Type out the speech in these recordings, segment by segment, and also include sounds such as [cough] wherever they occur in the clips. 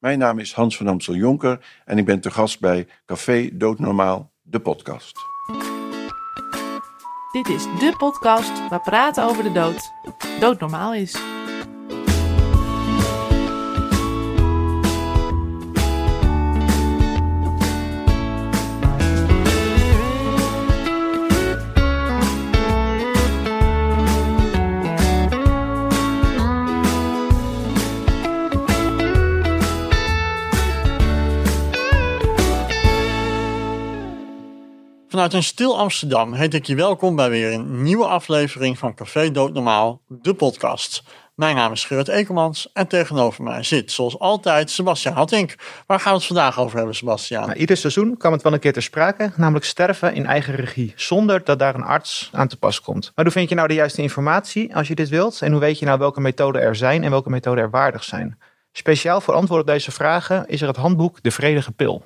Mijn naam is Hans van Amstel Jonker en ik ben te gast bij Café Doodnormaal, de podcast. Dit is de podcast waar praten over de dood doodnormaal is. Vanuit een stil Amsterdam heet ik je welkom bij weer een nieuwe aflevering van Café Doodnormaal, de podcast. Mijn naam is Gerrit Ekelmans en tegenover mij zit, zoals altijd, Sebastian Hattink. Waar gaan we het vandaag over hebben, Sebastian? Nou, ieder seizoen kwam het wel een keer ter sprake, namelijk sterven in eigen regie, zonder dat daar een arts aan te pas komt. Maar hoe vind je nou de juiste informatie als je dit wilt? En hoe weet je nou welke methoden er zijn en welke methoden er waardig zijn? Speciaal voor antwoord op deze vragen is er het handboek De Vredige Pil.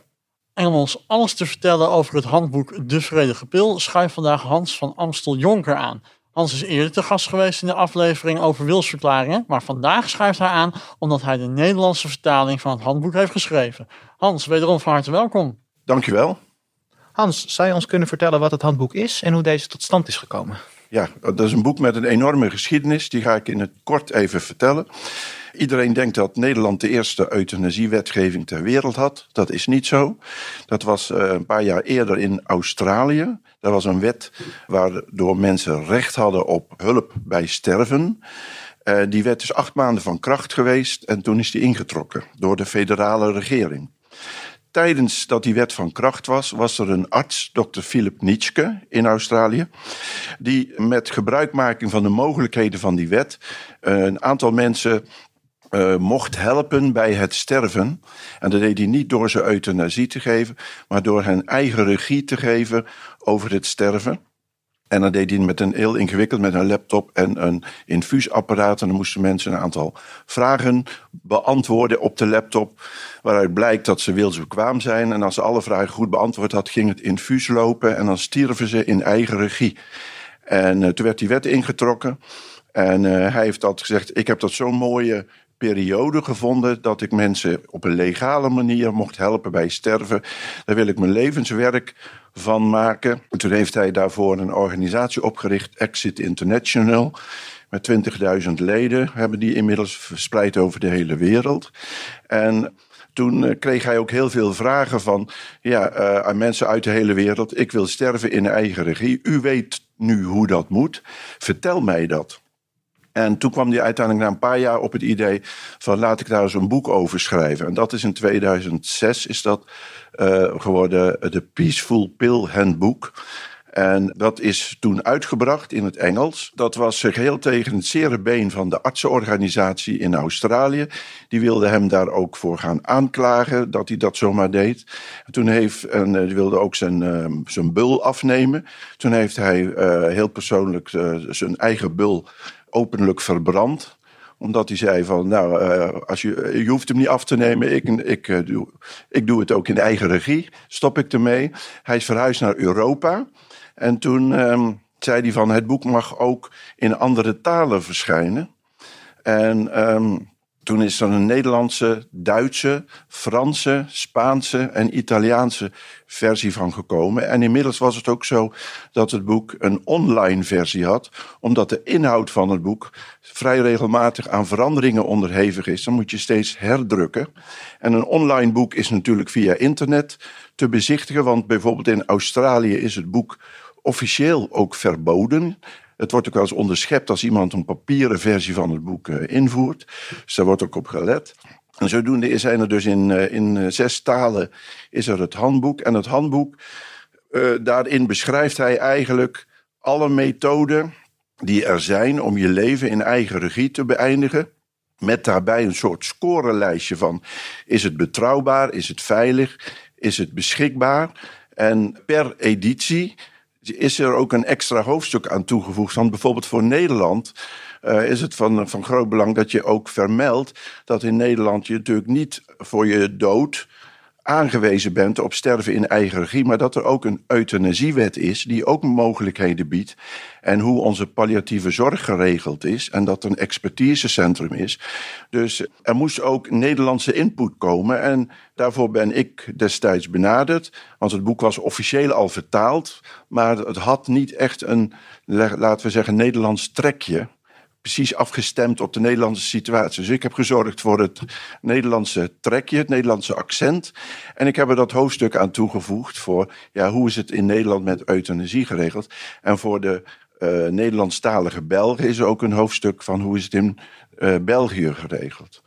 En om ons alles te vertellen over het handboek De Vredige Pil, schuift vandaag Hans van Amstel Jonker aan. Hans is eerder te gast geweest in de aflevering over wilsverklaringen, maar vandaag schuift hij aan omdat hij de Nederlandse vertaling van het handboek heeft geschreven. Hans, wederom van harte welkom. Dankjewel. Hans, zou je ons kunnen vertellen wat het handboek is en hoe deze tot stand is gekomen? Ja, dat is een boek met een enorme geschiedenis. Die ga ik in het kort even vertellen. Iedereen denkt dat Nederland de eerste euthanasiewetgeving ter wereld had. Dat is niet zo. Dat was eh, een paar jaar eerder in Australië. Dat was een wet waardoor mensen recht hadden op hulp bij sterven. Uh, die wet is acht maanden van kracht geweest en toen is die ingetrokken door de federale regering. Tijdens dat die wet van kracht was, was er een arts, dokter Philip Nitschke in Australië, die met gebruikmaking van de mogelijkheden van die wet uh, een aantal mensen uh, mocht helpen bij het sterven. En dat deed hij niet door ze euthanasie te geven, maar door hen eigen regie te geven over het sterven. En dat deed hij met een heel ingewikkeld, met een laptop en een infuusapparaat. En dan moesten mensen een aantal vragen beantwoorden op de laptop. Waaruit blijkt dat ze wilsbekwaam zijn. En als ze alle vragen goed beantwoord had, ging het infuus lopen. En dan stierven ze in eigen regie. En uh, toen werd die wet ingetrokken. En uh, hij heeft dat gezegd, ik heb dat zo'n mooie periode gevonden dat ik mensen op een legale manier mocht helpen bij sterven. Daar wil ik mijn levenswerk van maken. En toen heeft hij daarvoor een organisatie opgericht, Exit International. Met 20.000 leden hebben die inmiddels verspreid over de hele wereld. En toen kreeg hij ook heel veel vragen van ja, uh, aan mensen uit de hele wereld. Ik wil sterven in eigen regie. U weet nu hoe dat moet. Vertel mij dat. En toen kwam hij uiteindelijk na een paar jaar op het idee van laat ik daar eens een boek over schrijven. En dat is in 2006 is dat uh, geworden de Peaceful Pill Handbook. En dat is toen uitgebracht in het Engels. Dat was geheel tegen het zere been van de artsenorganisatie in Australië. Die wilde hem daar ook voor gaan aanklagen dat hij dat zomaar deed. En toen heeft, en uh, die wilde ook zijn, zijn bul afnemen. Toen heeft hij heel persoonlijk zijn eigen bul openlijk verbrand omdat hij zei van, nou, uh, als je, je hoeft hem niet af te nemen. Ik, ik, uh, doe, ik doe het ook in eigen regie. Stop ik ermee. Hij is verhuisd naar Europa. En toen um, zei hij van, het boek mag ook in andere talen verschijnen. En um, toen is er een Nederlandse, Duitse, Franse, Spaanse en Italiaanse versie van gekomen. En inmiddels was het ook zo dat het boek een online versie had, omdat de inhoud van het boek vrij regelmatig aan veranderingen onderhevig is. Dan moet je steeds herdrukken. En een online boek is natuurlijk via internet te bezichtigen, want bijvoorbeeld in Australië is het boek officieel ook verboden. Het wordt ook wel eens onderschept als iemand een papieren versie van het boek uh, invoert. Dus daar wordt ook op gelet. En zodoende zijn er dus in, uh, in zes talen is er het handboek. En het handboek, daarin beschrijft hij eigenlijk alle methoden die er zijn om je leven in eigen regie te beëindigen. Met daarbij een soort scorelijstje van: is het betrouwbaar, is het veilig, is het beschikbaar? En per editie is er ook een extra hoofdstuk aan toegevoegd. Want bijvoorbeeld voor Nederland uh, is het van, van groot belang dat je ook vermeldt dat in Nederland je natuurlijk niet voor je dood aangewezen bent op sterven in eigen regie, maar dat er ook een euthanasiewet is die ook mogelijkheden biedt. En hoe onze palliatieve zorg geregeld is en dat er een expertisecentrum is. Dus er moest ook Nederlandse input komen en daarvoor ben ik destijds benaderd. Want het boek was officieel al vertaald, maar het had niet echt een, laten we zeggen, Nederlands trekje precies afgestemd op de Nederlandse situatie. Dus ik heb gezorgd voor het Nederlandse trekje, het Nederlandse accent. En ik heb er dat hoofdstuk aan toegevoegd voor ja, hoe is het in Nederland met euthanasie geregeld. En voor de uh, Nederlandstalige Belgen is er ook een hoofdstuk van hoe is het in uh, België geregeld.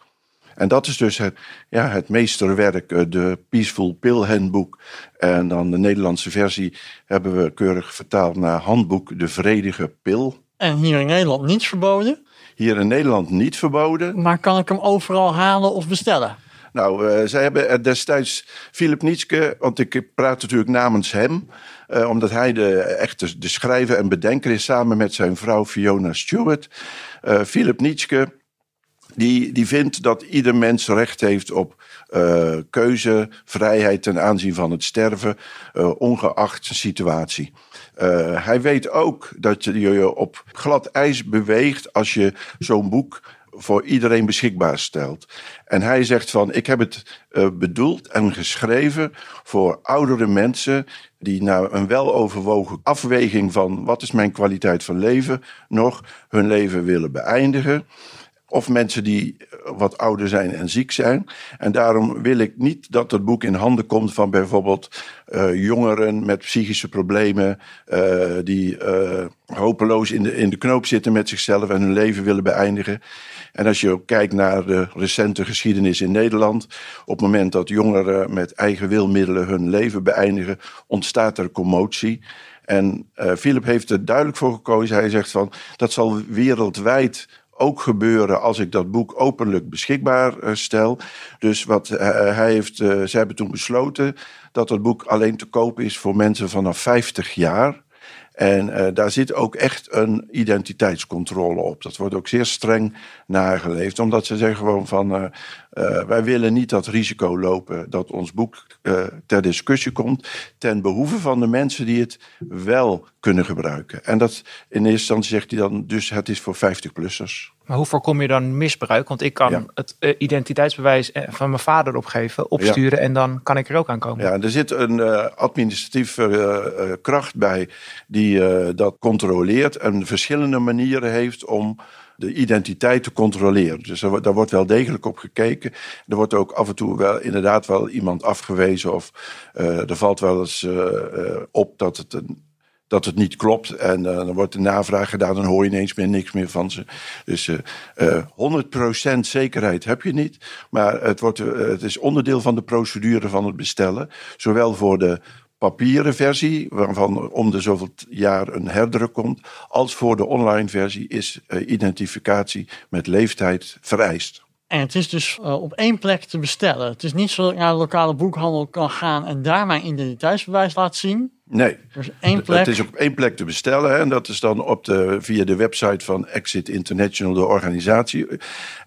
En dat is dus het, ja, het meesterwerk, uh, de Peaceful Pill Handboek. En dan de Nederlandse versie hebben we keurig vertaald naar Handboek de Vredige Pil. En hier in Nederland niets verboden. Hier in Nederland niet verboden. Maar kan ik hem overal halen of bestellen? Nou, uh, zij hebben er destijds Philip Nietzsche, want ik praat natuurlijk namens hem, uh, omdat hij de echte de schrijver en bedenker is samen met zijn vrouw Fiona Stewart. Uh, Philip Nietzsche, die, die vindt dat ieder mens recht heeft op keuze, vrijheid ten aanzien van het sterven, ongeacht de situatie. Uh, hij weet ook dat je je op glad ijs beweegt als je zo'n boek voor iedereen beschikbaar stelt. En hij zegt van, ik heb het bedoeld en geschreven voor oudere mensen die na een weloverwogen afweging van wat is mijn kwaliteit van leven nog hun leven willen beëindigen. Of mensen die wat ouder zijn en ziek zijn. En daarom wil ik niet dat het boek in handen komt van bijvoorbeeld uh, jongeren met psychische problemen. Uh, die hopeloos in de, in de knoop zitten met zichzelf en hun leven willen beëindigen. En als je ook kijkt naar de recente geschiedenis in Nederland. Op het moment dat jongeren met eigen wilmiddelen hun leven beëindigen, ontstaat er commotie. En Philip heeft er duidelijk voor gekozen. Hij zegt van dat zal wereldwijd ook gebeuren als ik dat boek openlijk beschikbaar uh, stel. Dus wat uh, hij heeft, uh, ze hebben toen besloten dat het boek alleen te koop is voor mensen vanaf 50 jaar. En daar zit ook echt een identiteitscontrole op. Dat wordt ook zeer streng nageleefd, omdat ze zeggen gewoon van wij willen niet dat risico lopen dat ons boek ter discussie komt ten behoeve van de mensen die het wel kunnen gebruiken. En dat in eerste instantie zegt hij dan dus het is voor 50-plussers. Maar hoe voorkom je dan misbruik? Want ik kan ja. het uh, identiteitsbewijs van mijn vader opgeven, opsturen ja. en dan kan ik er ook aan komen. Ja, er zit een uh, administratieve uh, kracht bij die dat controleert en verschillende manieren heeft om de identiteit te controleren. Dus daar wordt wel degelijk op gekeken. Er wordt ook af en toe wel inderdaad wel iemand afgewezen of er valt wel eens op dat het een dat het niet klopt. En dan wordt de navraag gedaan, dan hoor je ineens meer niks meer van ze. Dus uh, uh, 100% zekerheid heb je niet. Maar het, wordt, het is onderdeel van de procedure van het bestellen. Zowel voor de papieren versie, waarvan om de zoveel jaar een herdruk komt, als voor de online versie is identificatie met leeftijd vereist. En het is dus uh, op één plek te bestellen. Het is niet zo dat ik naar de lokale boekhandel kan gaan en daar mijn identiteitsbewijs laat zien. Nee, dus één plek. het is op één plek te bestellen. Hè? En dat is dan op de, via de website van Exit International, de organisatie.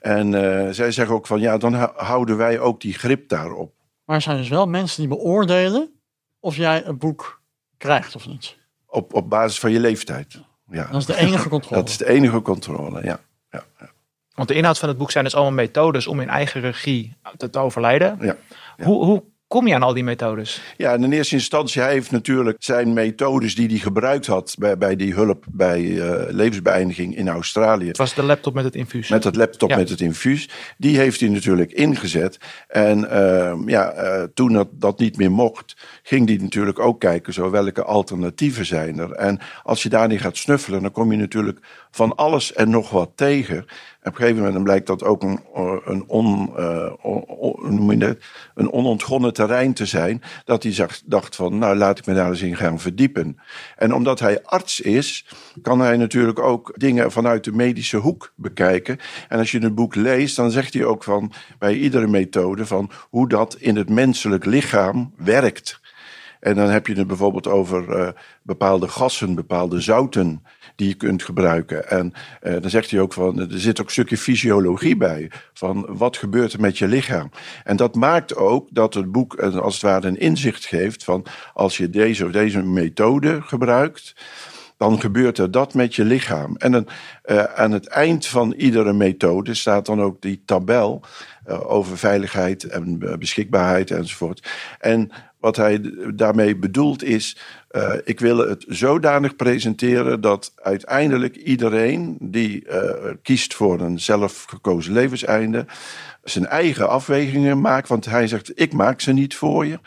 En uh, zij zeggen ook van ja, dan houden wij ook die grip daarop. Maar er zijn dus wel mensen die beoordelen of jij een boek krijgt of niet. Op, op basis van je leeftijd. Ja. Dat is de enige controle. Dat is de enige controle, ja. ja, ja. Want de inhoud van het boek zijn dus allemaal methodes om in eigen regie te, te overlijden. Ja, ja. Hoe, hoe kom je aan al die methodes? Ja, in eerste instantie, hij heeft natuurlijk zijn methodes die hij gebruikt had bij, bij die hulp bij uh, levensbeëindiging in Australië. Het was de laptop met het infuus. Met het laptop ja. met het infuus. Die heeft hij natuurlijk ingezet. En uh, ja, uh, toen dat, dat niet meer mocht, ging hij natuurlijk ook kijken zo welke alternatieven zijn er. En als je daarin gaat snuffelen, dan kom je natuurlijk van alles en nog wat tegen. Op een gegeven moment blijkt dat ook een, een, on, uh, on, dat? een onontgonnen terrein te zijn. Dat hij zag, dacht van, nou laat ik me daar eens in gaan verdiepen. En omdat hij arts is, kan hij natuurlijk ook dingen vanuit de medische hoek bekijken. En als je het boek leest, dan zegt hij ook van bij iedere methode van hoe dat in het menselijk lichaam werkt. En dan heb je het bijvoorbeeld over uh, bepaalde gassen, bepaalde zouten die je kunt gebruiken. En uh, dan zegt hij ook van, er zit ook een stukje fysiologie bij. Van wat gebeurt er met je lichaam? En dat maakt ook dat het boek als het ware een inzicht geeft van als je deze of deze methode gebruikt, dan gebeurt er dat met je lichaam. En uh, aan het eind van iedere methode staat dan ook die tabel uh, over veiligheid en beschikbaarheid enzovoort. En wat hij daarmee bedoelt is, uh, ik wil het zodanig presenteren dat uiteindelijk iedereen die kiest voor een zelfgekozen levenseinde, zijn eigen afwegingen maakt. Want hij zegt, ik maak ze niet voor je.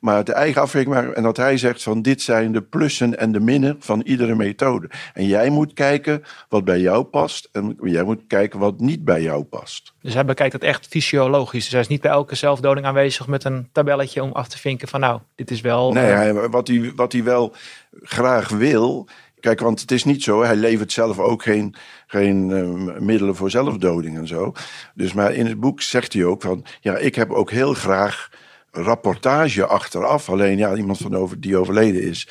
Maar de eigen afweging maken. En dat hij zegt van dit zijn de plussen en de minnen van iedere methode. En jij moet kijken wat bij jou past. En jij moet kijken wat niet bij jou past. Dus hij bekijkt het echt fysiologisch. Dus hij is niet bij elke zelfdoding aanwezig met een tabelletje om af te vinken van nou, dit is wel... Nee, hij, wat, hij, wat hij wel graag wil... Kijk, want het is niet zo. Hij levert zelf ook geen, geen uh, middelen voor zelfdoding en zo. Dus maar in het boek zegt hij ook van... Ja, ik heb ook heel graag rapportage achteraf. Alleen ja, iemand van over, die overleden is,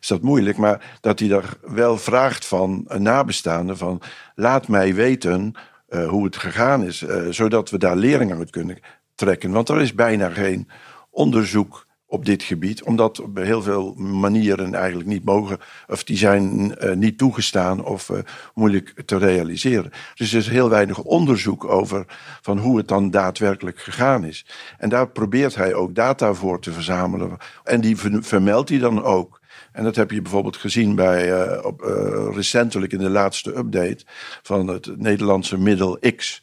is dat moeilijk. Maar dat hij daar wel vraagt van een nabestaande van laat mij weten uh, hoe het gegaan is. Uh, zodat we daar lering uit kunnen trekken. Want er is bijna geen onderzoek op dit gebied, omdat op heel veel manieren eigenlijk niet mogen, of die zijn uh, niet toegestaan of uh, moeilijk te realiseren. Dus er is heel weinig onderzoek over van hoe het dan daadwerkelijk gegaan is. En daar probeert hij ook data voor te verzamelen. En die vermeldt hij dan ook. En dat heb je bijvoorbeeld gezien bij, uh, op, recentelijk in de laatste update van het Nederlandse middel X.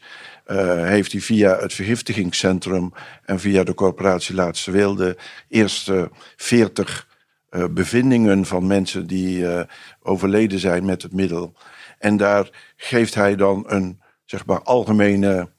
Uh, heeft hij via het vergiftigingscentrum en via de corporatie Laatste Wil de eerste 40 uh, bevindingen van mensen die uh, overleden zijn met het middel. En daar geeft hij dan een zeg maar, algemene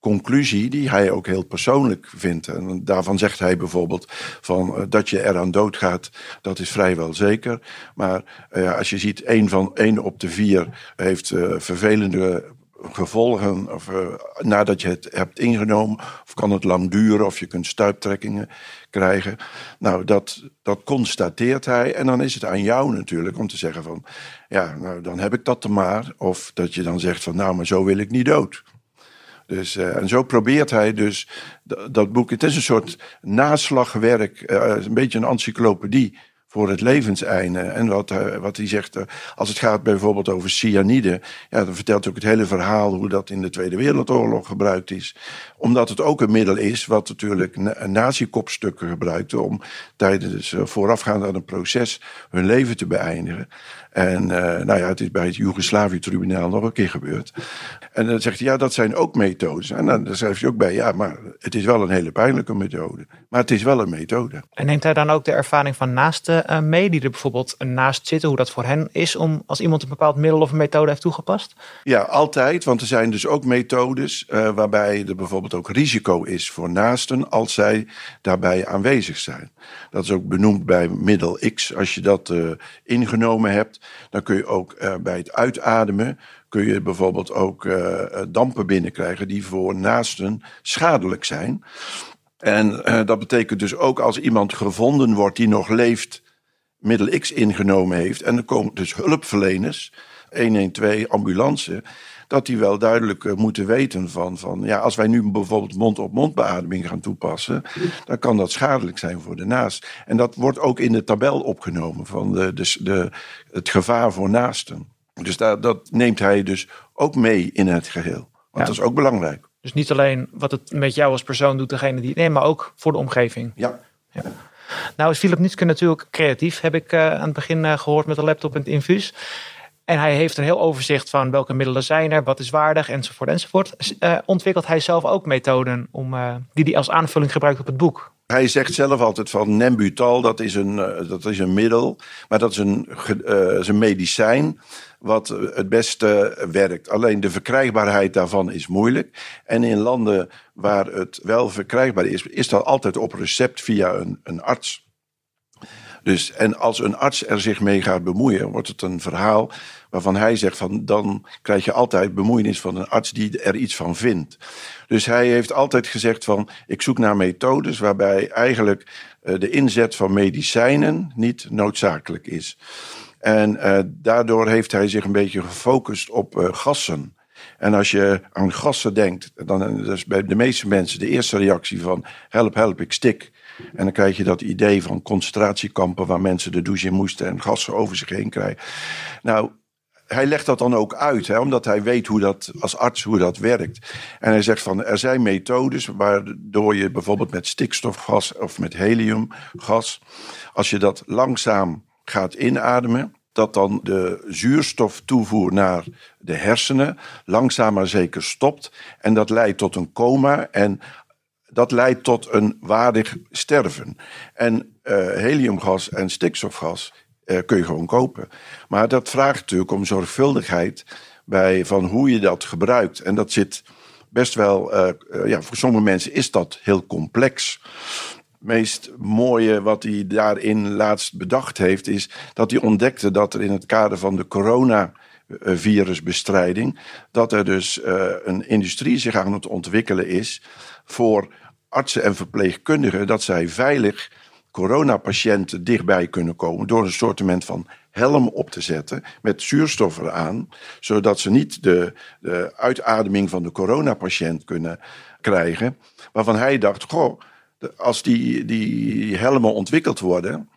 conclusie die hij ook heel persoonlijk vindt. En daarvan zegt hij bijvoorbeeld van dat je eraan doodgaat, dat is vrijwel zeker. Maar als je ziet, één van één op de vier heeft vervelende gevolgen of, uh, nadat je het hebt ingenomen. Of kan het lang duren of je kunt stuiptrekkingen krijgen. Nou, dat, dat constateert hij. En dan is het aan jou natuurlijk om te zeggen van... ja, nou, dan heb ik dat te maar. Of dat je dan zegt van nou, maar zo wil ik niet dood. Dus, uh, en zo probeert hij dus dat boek... Het is een soort naslagwerk, uh, een beetje een encyclopedie voor het levenseinde. En wat, uh, wat hij zegt, uh, als het gaat bijvoorbeeld over cyanide, ja, dan vertelt hij ook het hele verhaal hoe dat in de Tweede Wereldoorlog gebruikt is. Omdat het ook een middel is wat natuurlijk na nazi-kopstukken gebruikte om tijdens uh, voorafgaand aan een proces hun leven te beëindigen. En nou ja, het is bij het Joegoslavië-tribunaal nog een keer gebeurd. En dan zegt hij, ja, dat zijn ook methodes. En dan, schrijft hij ook bij, ja, maar het is wel een hele pijnlijke methode. Maar het is wel een methode. En neemt hij dan ook de ervaring van naasten uh, mee, die er bijvoorbeeld naast zitten, hoe dat voor hen is om als iemand een bepaald middel of een methode heeft toegepast? Ja, altijd, want er zijn dus ook methodes uh, waarbij er bijvoorbeeld ook risico is voor naasten als zij daarbij aanwezig zijn. Dat is ook benoemd bij middel X. Als je dat uh, ingenomen hebt, dan kun je ook bij het uitademen kun je bijvoorbeeld ook dampen binnenkrijgen die voor naasten schadelijk zijn. En dat betekent dus ook als iemand gevonden wordt die nog leeft, middel X ingenomen heeft. En er komen dus hulpverleners, 112, ambulance. Dat die wel duidelijk uh, moeten weten van, van, ja, als wij nu bijvoorbeeld mond-op-mond beademing gaan toepassen, dan kan dat schadelijk zijn voor de naast. En dat wordt ook in de tabel opgenomen van de, de, de, het gevaar voor naasten. Dus daar, dat neemt hij dus ook mee in het geheel. Want ja. dat is ook belangrijk. Dus niet alleen wat het met jou als persoon doet, degene die. Nee, maar ook voor de omgeving. Ja. ja. Nou is Philip Nutske natuurlijk creatief, heb ik uh, aan het begin uh, gehoord met de laptop en het infuus. En hij heeft een heel overzicht van welke middelen zijn er, wat is waardig, enzovoort, enzovoort. Uh, ontwikkelt hij zelf ook methoden om, die hij als aanvulling gebruikt op het boek? Hij zegt zelf altijd van Nembutal, dat is een, dat is een middel, maar dat is een, is medicijn wat het beste werkt. Alleen de verkrijgbaarheid daarvan is moeilijk. En in landen waar het wel verkrijgbaar is, is dat altijd op recept via een, een arts. Dus, en als een arts er zich mee gaat bemoeien, wordt het een verhaal waarvan hij zegt van dan krijg je altijd bemoeienis van een arts die er iets van vindt. Dus hij heeft altijd gezegd van ik zoek naar methodes waarbij eigenlijk eh, de inzet van medicijnen niet noodzakelijk is. En uh, daardoor heeft hij zich een beetje gefocust op uh, gassen. En als je aan gassen denkt, dan is bij de meeste mensen de eerste reactie van help, help, ik stik. En dan krijg je dat idee van concentratiekampen waar mensen de douche in moesten en gassen over zich heen krijgen. Nou, hij legt dat dan ook uit, hè, omdat hij weet hoe dat als arts hoe dat werkt. En hij zegt van er zijn methodes waardoor je bijvoorbeeld met stikstofgas of met heliumgas, als je dat langzaam gaat inademen, dat dan de zuurstoftoevoer naar de hersenen langzaam maar zeker stopt. En dat leidt tot een coma en dat leidt tot een waardig sterven. En uh, heliumgas en stikstofgas uh, kun je gewoon kopen. Maar dat vraagt natuurlijk om zorgvuldigheid bij van hoe je dat gebruikt. En dat zit best wel, uh, ja, voor sommige mensen is dat heel complex meest mooie wat hij daarin laatst bedacht heeft, is dat hij ontdekte dat er in het kader van de coronavirusbestrijding, dat er dus een industrie zich aan het ontwikkelen is voor artsen en verpleegkundigen, dat zij veilig coronapatiënten dichtbij kunnen komen door een soortement van helm op te zetten met zuurstof eraan, zodat ze niet de, de uitademing van de coronapatiënt kunnen krijgen, waarvan hij dacht, goh, als die, die helmen ontwikkeld worden.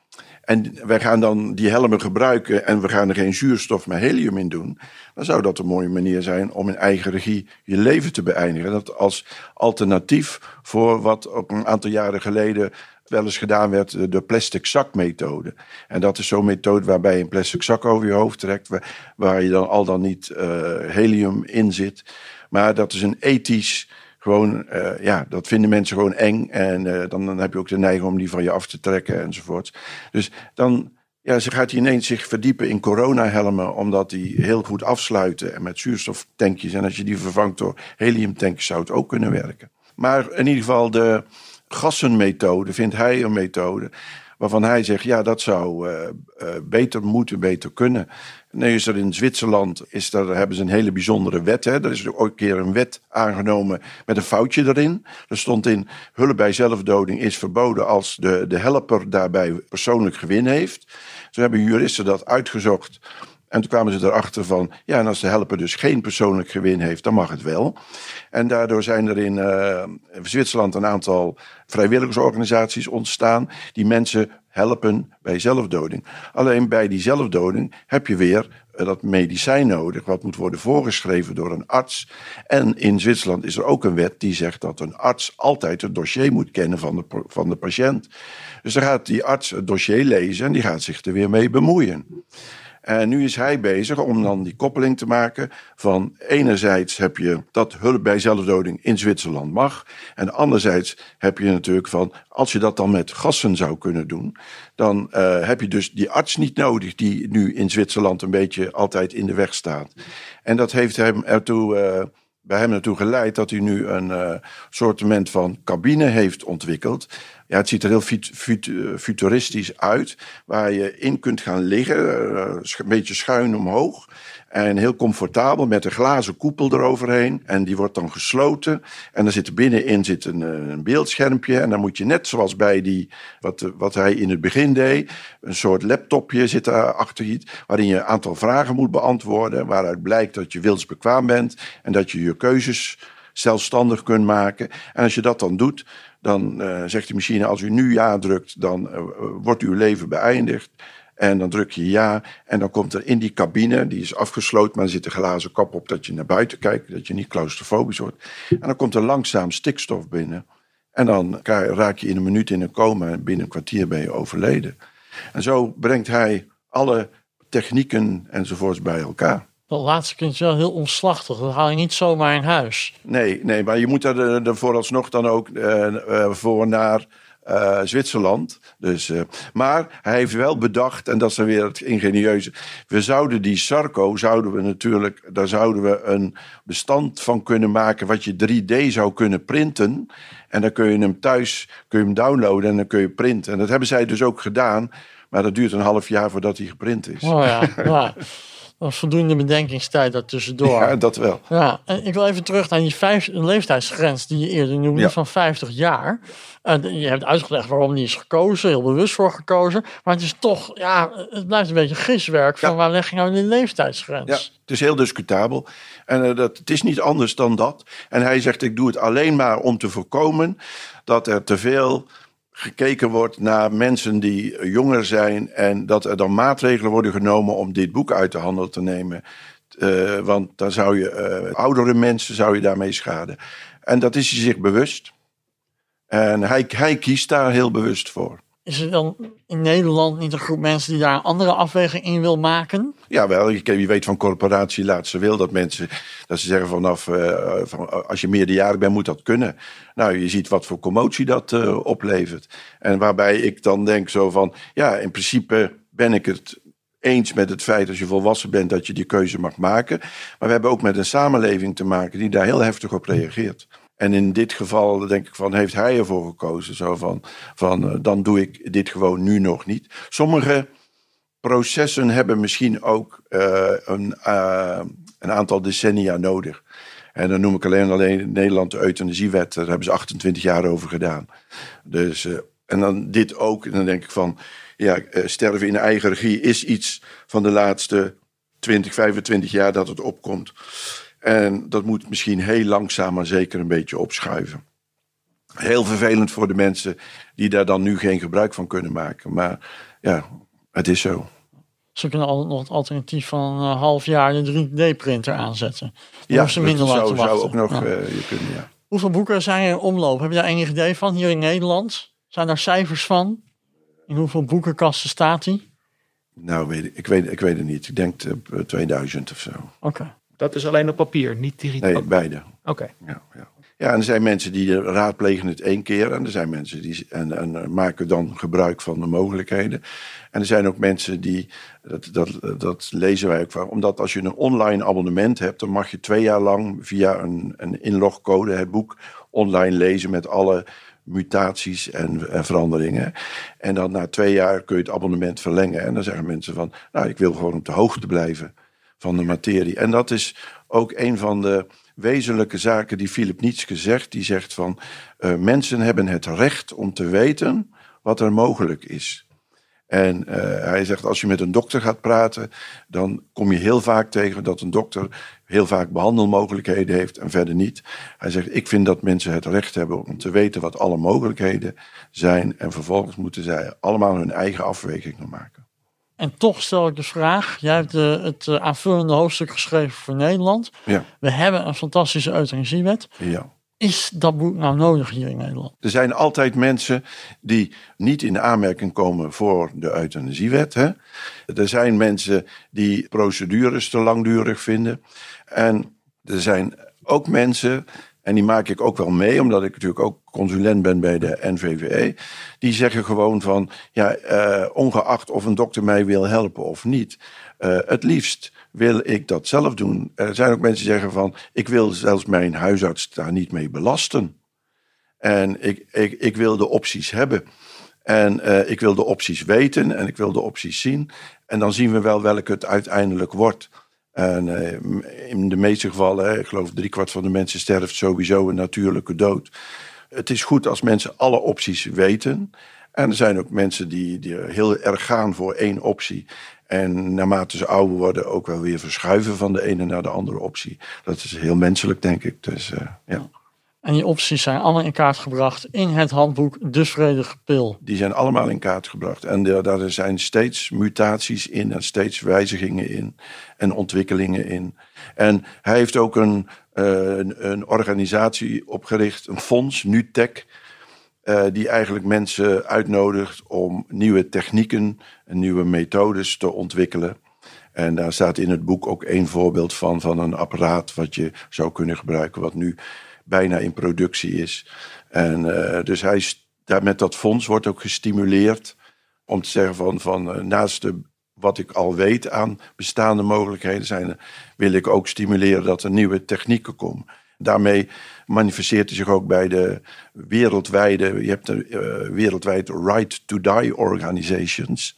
En wij gaan dan die helmen gebruiken en we gaan er geen zuurstof maar helium in doen. Dan zou dat een mooie manier zijn om in eigen regie je leven te beëindigen. Dat als alternatief voor wat ook een aantal jaren geleden wel eens gedaan werd, de plastic zakmethode. En dat is zo'n methode waarbij je een plastic zak over je hoofd trekt, waar, je dan al dan niet uh, helium in zit. Maar dat is een ethisch gewoon, uh, ja, dat vinden mensen gewoon eng. En uh, dan, dan heb je ook de neiging om die van je af te trekken enzovoort. Dus dan ja, ze gaat ineens zich verdiepen in coronahelmen, omdat die heel goed afsluiten en met zuurstoftankjes. En als je die vervangt door heliumtankjes, zou het ook kunnen werken. Maar in ieder geval, de gassenmethode vindt hij een methode waarvan hij zegt, ja, dat zou uh, beter moeten, beter kunnen. Nu is in Zwitserland, is er, hebben ze een hele bijzondere wet. Hè. Er is ooit een keer een wet aangenomen met een foutje erin. Er stond in, hulp bij zelfdoding is verboden als de, de helper daarbij persoonlijk gewin heeft. Zo hebben juristen dat uitgezocht. En toen kwamen ze erachter van, ja, en als de helper dus geen persoonlijk gewin heeft, dan mag het wel. En daardoor zijn er in uh, Zwitserland een aantal vrijwilligersorganisaties ontstaan die mensen helpen bij zelfdoding. Alleen bij die zelfdoding heb je weer uh, dat medicijn nodig, wat moet worden voorgeschreven door een arts. En in Zwitserland is er ook een wet die zegt dat een arts altijd het dossier moet kennen van de, van de patiënt. Dus dan gaat die arts het dossier lezen en die gaat zich er weer mee bemoeien. En nu is hij bezig om dan die koppeling te maken van enerzijds heb je dat hulp bij zelfdoding in Zwitserland mag. En anderzijds heb je natuurlijk van, als je dat dan met gassen zou kunnen doen, dan uh, heb je dus die arts niet nodig die nu in Zwitserland een beetje altijd in de weg staat. En dat heeft hem ertoe... Uh, bij hem naartoe geleid dat hij nu een uh, soortement van cabine heeft ontwikkeld. Ja, het ziet er heel fut futuristisch uit, waar je in kunt gaan liggen, uh, een beetje schuin omhoog. En heel comfortabel met een glazen koepel eroverheen. En die wordt dan gesloten. En dan zit er binnenin zit een, een beeldschermpje. En dan moet je net zoals bij die, wat, wat hij in het begin deed, een soort laptopje zit daar achter iets, waarin je een aantal vragen moet beantwoorden. Waaruit blijkt dat je wilsbekwaam bent en dat je je keuzes zelfstandig kunt maken. En als je dat dan doet, dan uh, zegt de machine: als u nu ja drukt, dan uh, wordt uw leven beëindigd. En dan druk je ja. En dan komt er in die cabine, die is afgesloten, maar er zit een glazen kap op dat je naar buiten kijkt, dat je niet claustrofobisch wordt. En dan komt er langzaam stikstof binnen. En dan raak je in een minuut in een coma en binnen een kwartier ben je overleden. En zo brengt hij alle technieken enzovoorts bij elkaar. Dat laatste klinkt wel heel omslachtig. Dat haal je niet zomaar in huis. Nee, nee maar je moet er, er vooralsnog dan ook uh, voor naar eh, Zwitserland. Dus, eh, maar hij heeft wel bedacht, en dat is dan weer het ingenieuze. We zouden die Sarco, zouden we natuurlijk, daar zouden we een bestand van kunnen maken. wat je 3D zou kunnen printen. En dan kun je hem thuis kun je hem downloaden en dan kun je printen. En dat hebben zij dus ook gedaan. Maar dat duurt een half jaar voordat hij geprint is. Oh ja, [laughs] ja. Is voldoende bedenkingstijd daartussendoor. Ja, dat wel. Ja, en ik wil even terug naar die vijf, leeftijdsgrens die je eerder noemde Ja. van 50 jaar. En je hebt uitgelegd waarom die is gekozen, heel bewust voor gekozen. Maar het is toch, ja, het blijft een beetje giswerk van Ja. waar leg je nou die leeftijdsgrens? Ja, het is heel discutabel. En eh, dat, het is niet anders dan dat. En hij zegt, ik doe het alleen maar om te voorkomen dat er te veel gekeken wordt naar mensen die jonger zijn. En dat er dan maatregelen worden genomen om dit boek uit de handel te nemen. Eh, want dan zou je eh, oudere mensen zou je daarmee schaden. En dat is hij zich bewust. En hij, hij kiest daar heel bewust voor. Is er dan in Nederland niet een groep mensen die daar een andere afweging in wil maken? Jawel, je, je weet van corporatie laatste wil dat mensen dat ze zeggen vanaf eh, van, als je meerderjarig bent moet dat kunnen. Nou, je ziet wat voor commotie dat eh, oplevert. En waarbij ik dan denk zo van ja, in principe ben ik het eens met het feit als je volwassen bent dat je die keuze mag maken. Maar we hebben ook met een samenleving te maken die daar heel heftig op reageert. En in dit geval denk ik van, heeft hij ervoor gekozen? Zo van, van eh, dan doe ik dit gewoon nu nog niet. Sommige processen hebben misschien ook eh, een, eh, een aantal decennia nodig. En dan noem ik alleen, alleen Nederland de euthanasiewet. Daar hebben ze 28 jaar over gedaan. Dus, en dan dit ook. En dan denk ik van, ja, sterven in eigen regie is iets van de laatste 20, 25 jaar dat het opkomt. En dat moet misschien heel langzaam, maar zeker een beetje opschuiven. Heel vervelend voor de mensen die daar dan nu geen gebruik van kunnen maken. Maar ja, het is zo. Ze kunnen altijd nog het alternatief van een half jaar de 3D-printer aanzetten. Dan Ja, ze minder dat zou, ook nog Ja. eh, je kunnen, ja. Hoeveel boeken zijn er in omloop? Heb je daar enig idee van hier in Nederland? Zijn daar cijfers van? In hoeveel boekenkasten staat die? Nou, weet ik, ik, weet, ik weet het niet. Ik denk eh, 2000 of zo. Oké. Dat is alleen op papier, niet digitaal. Nee, beide. Oké. Ja, ja. ja, en er zijn mensen die raadplegen het één keer. En er zijn mensen die en, en maken dan gebruik van de mogelijkheden. En er zijn ook mensen die, dat, dat, dat lezen wij ook van, omdat als je een online abonnement hebt, dan mag je twee jaar lang via een, een inlogcode het boek online lezen met alle mutaties en, en veranderingen. En dan na twee jaar kun je het abonnement verlengen. En dan zeggen mensen van, nou, ik wil gewoon op de hoogte blijven van de materie. En dat is ook een van de wezenlijke zaken die Philip Nietzsche zegt. Die zegt van, eh, mensen hebben het recht om te weten wat er mogelijk is. En eh, hij zegt, als je met een dokter gaat praten, dan kom je heel vaak tegen dat een dokter heel vaak behandelmogelijkheden heeft en verder niet. Hij zegt, ik vind dat mensen het recht hebben om te weten wat alle mogelijkheden zijn. En vervolgens moeten zij allemaal hun eigen afwegingen maken. En toch stel ik de vraag, jij hebt de, het eh, aanvullende hoofdstuk geschreven voor Nederland. Ja, We hebben een fantastische euthanasiewet. ja. Is dat boek nou nodig hier in Nederland? Er zijn altijd mensen die niet in aanmerking komen voor de euthanasiewet. Hè? Er zijn mensen die procedures te langdurig vinden. En er zijn ook mensen, en die maak ik ook wel mee, omdat ik natuurlijk ook consulent ben bij de NVVE. Die zeggen gewoon van, ja, eh, ongeacht of een dokter mij wil helpen of niet. eh, het liefst wil ik dat zelf doen. Er zijn ook mensen die zeggen van, ik wil zelfs mijn huisarts daar niet mee belasten. En ik, ik, ik wil de opties hebben. En eh, ik wil de opties weten en ik wil de opties zien. En dan zien we wel welke het uiteindelijk wordt. En in de meeste gevallen, ik geloof driekwart van de mensen sterft sowieso een natuurlijke dood. Het is goed als mensen alle opties weten. En er zijn ook mensen die, die heel erg gaan voor één optie. En naarmate ze ouder worden ook wel weer verschuiven van de ene naar de andere optie. Dat is heel menselijk, denk ik. Dus eh, ja. En die opties zijn allemaal in kaart gebracht in het handboek De Vredige Pil. Die zijn allemaal in kaart gebracht. En daar daar zijn steeds mutaties in en steeds wijzigingen in en ontwikkelingen in. En hij heeft ook een, een, een organisatie opgericht, een fonds, NUTEC, eh, die eigenlijk mensen uitnodigt om nieuwe technieken en nieuwe methodes te ontwikkelen. En daar staat in het boek ook één voorbeeld van, van een apparaat wat je zou kunnen gebruiken, wat nu bijna in productie is. En eh, dus hij daar met dat fonds wordt ook gestimuleerd om te zeggen van, van naast de, wat ik al weet aan bestaande mogelijkheden zijn, wil ik ook stimuleren dat er nieuwe technieken komen. Daarmee manifesteert hij zich ook bij de wereldwijde, je hebt de uh, wereldwijd Right to Die organizations.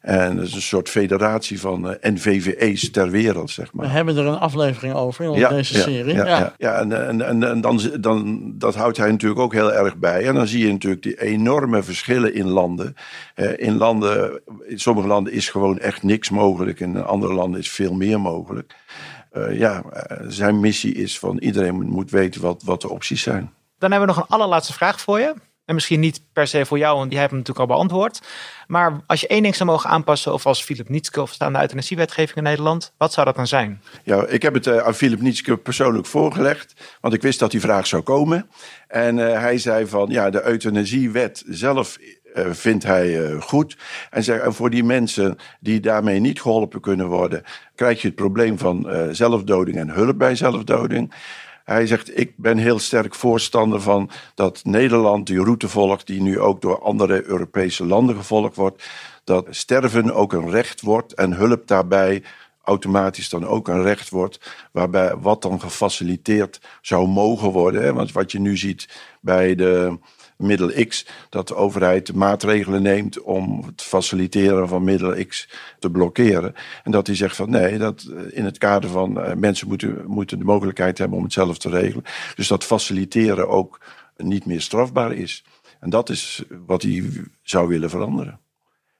En dat is een soort federatie van uh, NVVE's ter wereld, zeg maar. We hebben er een aflevering over in ja, deze ja, serie. Ja, ja. ja. en, en, en, en, dan, dan, dat houdt hij natuurlijk ook heel erg bij. En dan zie je natuurlijk die enorme verschillen in landen. Uh, in landen, in sommige landen is gewoon echt niks mogelijk. In andere landen is veel meer mogelijk. Uh, ja, zijn missie is van iedereen moet weten wat, wat de opties zijn. Dan hebben we nog een allerlaatste vraag voor je. En misschien niet per se voor jou, want die hebt hem natuurlijk al beantwoord. Maar als je één ding zou mogen aanpassen, of als Philip Nietske of staan de euthanasiewetgeving in Nederland, wat zou dat dan zijn? Ja, ik heb het uh, aan Philip Nietske persoonlijk voorgelegd, want ik wist dat die vraag zou komen. En uh, hij zei van, ja, de euthanasiewet zelf uh, vindt hij goed. En, zeg, en voor die mensen die daarmee niet geholpen kunnen worden, krijg je het probleem van zelfdoding en hulp bij zelfdoding. Hij zegt, ik ben heel sterk voorstander van dat Nederland die route volgt, die nu ook door andere Europese landen gevolgd wordt, dat sterven ook een recht wordt en hulp daarbij automatisch dan ook een recht wordt, waarbij wat dan gefaciliteerd zou mogen worden. Want wat je nu ziet bij de middel X, dat de overheid maatregelen neemt om het faciliteren van middel X te blokkeren. En dat hij zegt van nee, dat eh, in het kader van uh, mensen moeten, moeten de mogelijkheid hebben om het zelf te regelen. Dus dat faciliteren ook niet meer strafbaar is. En dat is wat hij zou willen veranderen.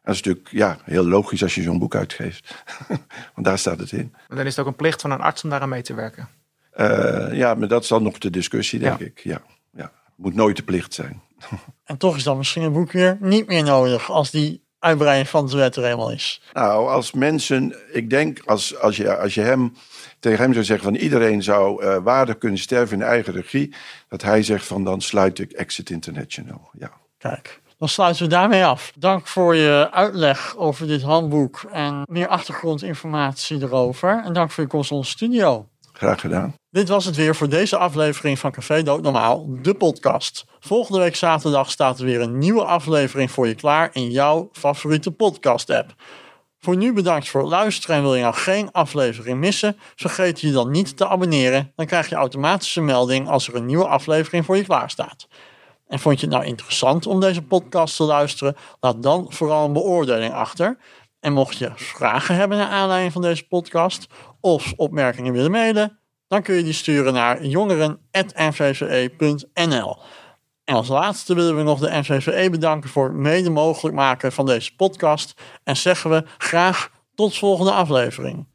Dat is natuurlijk ja, heel logisch als je zo'n boek uitgeeft. [laughs] Want daar staat het in. Dan is het ook een plicht van een arts om daaraan mee te werken. Uh, ja, maar dat is dan nog de discussie, denk ja. ik. Ja, ja. Moet nooit de plicht zijn. En toch is dan misschien een boek weer niet meer nodig als die uitbreiding van de wet er eenmaal is. Nou, als mensen, ik denk als, als, je, als je hem tegen hem zou zeggen van iedereen zou uh, waardig kunnen sterven in eigen regie, dat hij zegt van dan sluit ik Exit International. Ja. Kijk. Dan sluiten we daarmee af. Dank voor je uitleg over dit handboek en meer achtergrondinformatie erover. En dank voor je komst in onze studio. Graag gedaan. Dit was het weer voor deze aflevering van Café Dood Normaal, de podcast. Volgende week zaterdag staat er weer een nieuwe aflevering voor je klaar in jouw favoriete podcast-app. Voor nu bedankt voor het luisteren en wil je nou geen aflevering missen, vergeet je dan niet te abonneren. Dan krijg je automatisch een melding als er een nieuwe aflevering voor je klaar staat. En vond je het nou interessant om deze podcast te luisteren? Laat dan vooral een beoordeling achter. En mocht je vragen hebben naar aanleiding van deze podcast of opmerkingen willen mailen, dan kun je die sturen naar jongeren.nvve.nl. En als laatste willen we nog de NVVE bedanken voor het mede mogelijk maken van deze podcast. En zeggen we graag tot volgende aflevering.